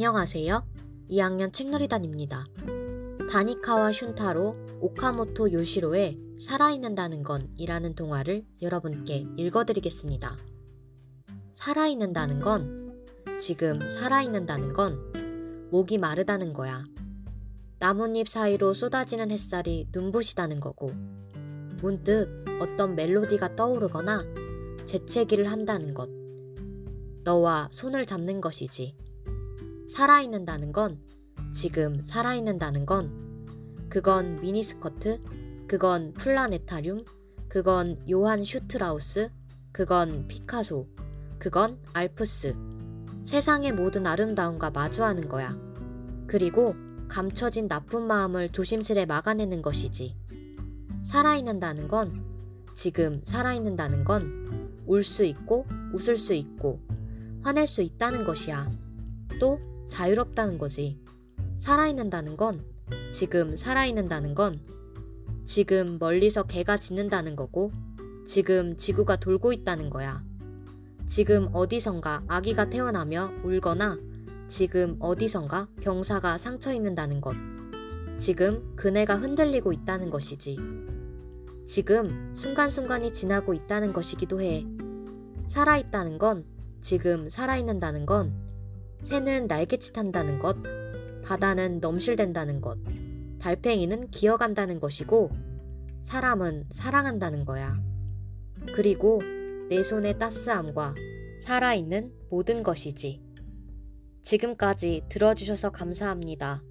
안녕하세요. 2학년 책놀이단입니다. 다니카와 슌타로 오카모토 요시로의 살아있는다는 건 이라는 동화를 여러분께 읽어드리겠습니다. 살아있는다는 건 지금 살아있는다는 건 목이 마르다는 거야. 나뭇잎 사이로 쏟아지는 햇살이 눈부시다는 거고 문득 어떤 멜로디가 떠오르거나 재채기를 한다는 것. 너와 손을 잡는 것이지. 살아있다는 건 지금 살아있다는 건 그건 미니스커트, 그건 플라네타륨, 그건 요한 슈트라우스, 그건 피카소, 그건 알프스. 세상의 모든 아름다움과 마주하는 거야. 그리고 감춰진 나쁜 마음을 조심스레 막아내는 것이지. 살아있다는 건 지금 살아있는다는 건 울 수 있고 웃을 수 있고 화낼 수 있다는 것이야. 또 자유롭다는 거지. 살아있는다는 건 지금 살아있는다는 건 지금 멀리서 개가 짖는다는 거고 지금 지구가 돌고 있다는 거야. 지금 어디선가 아기가 태어나며 울거나 지금 어디선가 병사가 상처 입는다는 것. 지금 그네가 흔들리고 있다는 것이지. 지금 순간순간이 지나고 있다는 것이기도 해. 살아있다는 건 지금 살아있는다는 건 새는 날개짓 한다는 것, 바다는 넘실댄다는 것, 달팽이는 기어간다는 것이고 사람은 사랑한다는 거야. 그리고 내 손의 따스함과 살아있는 모든 것이지. 지금까지 들어주셔서 감사합니다.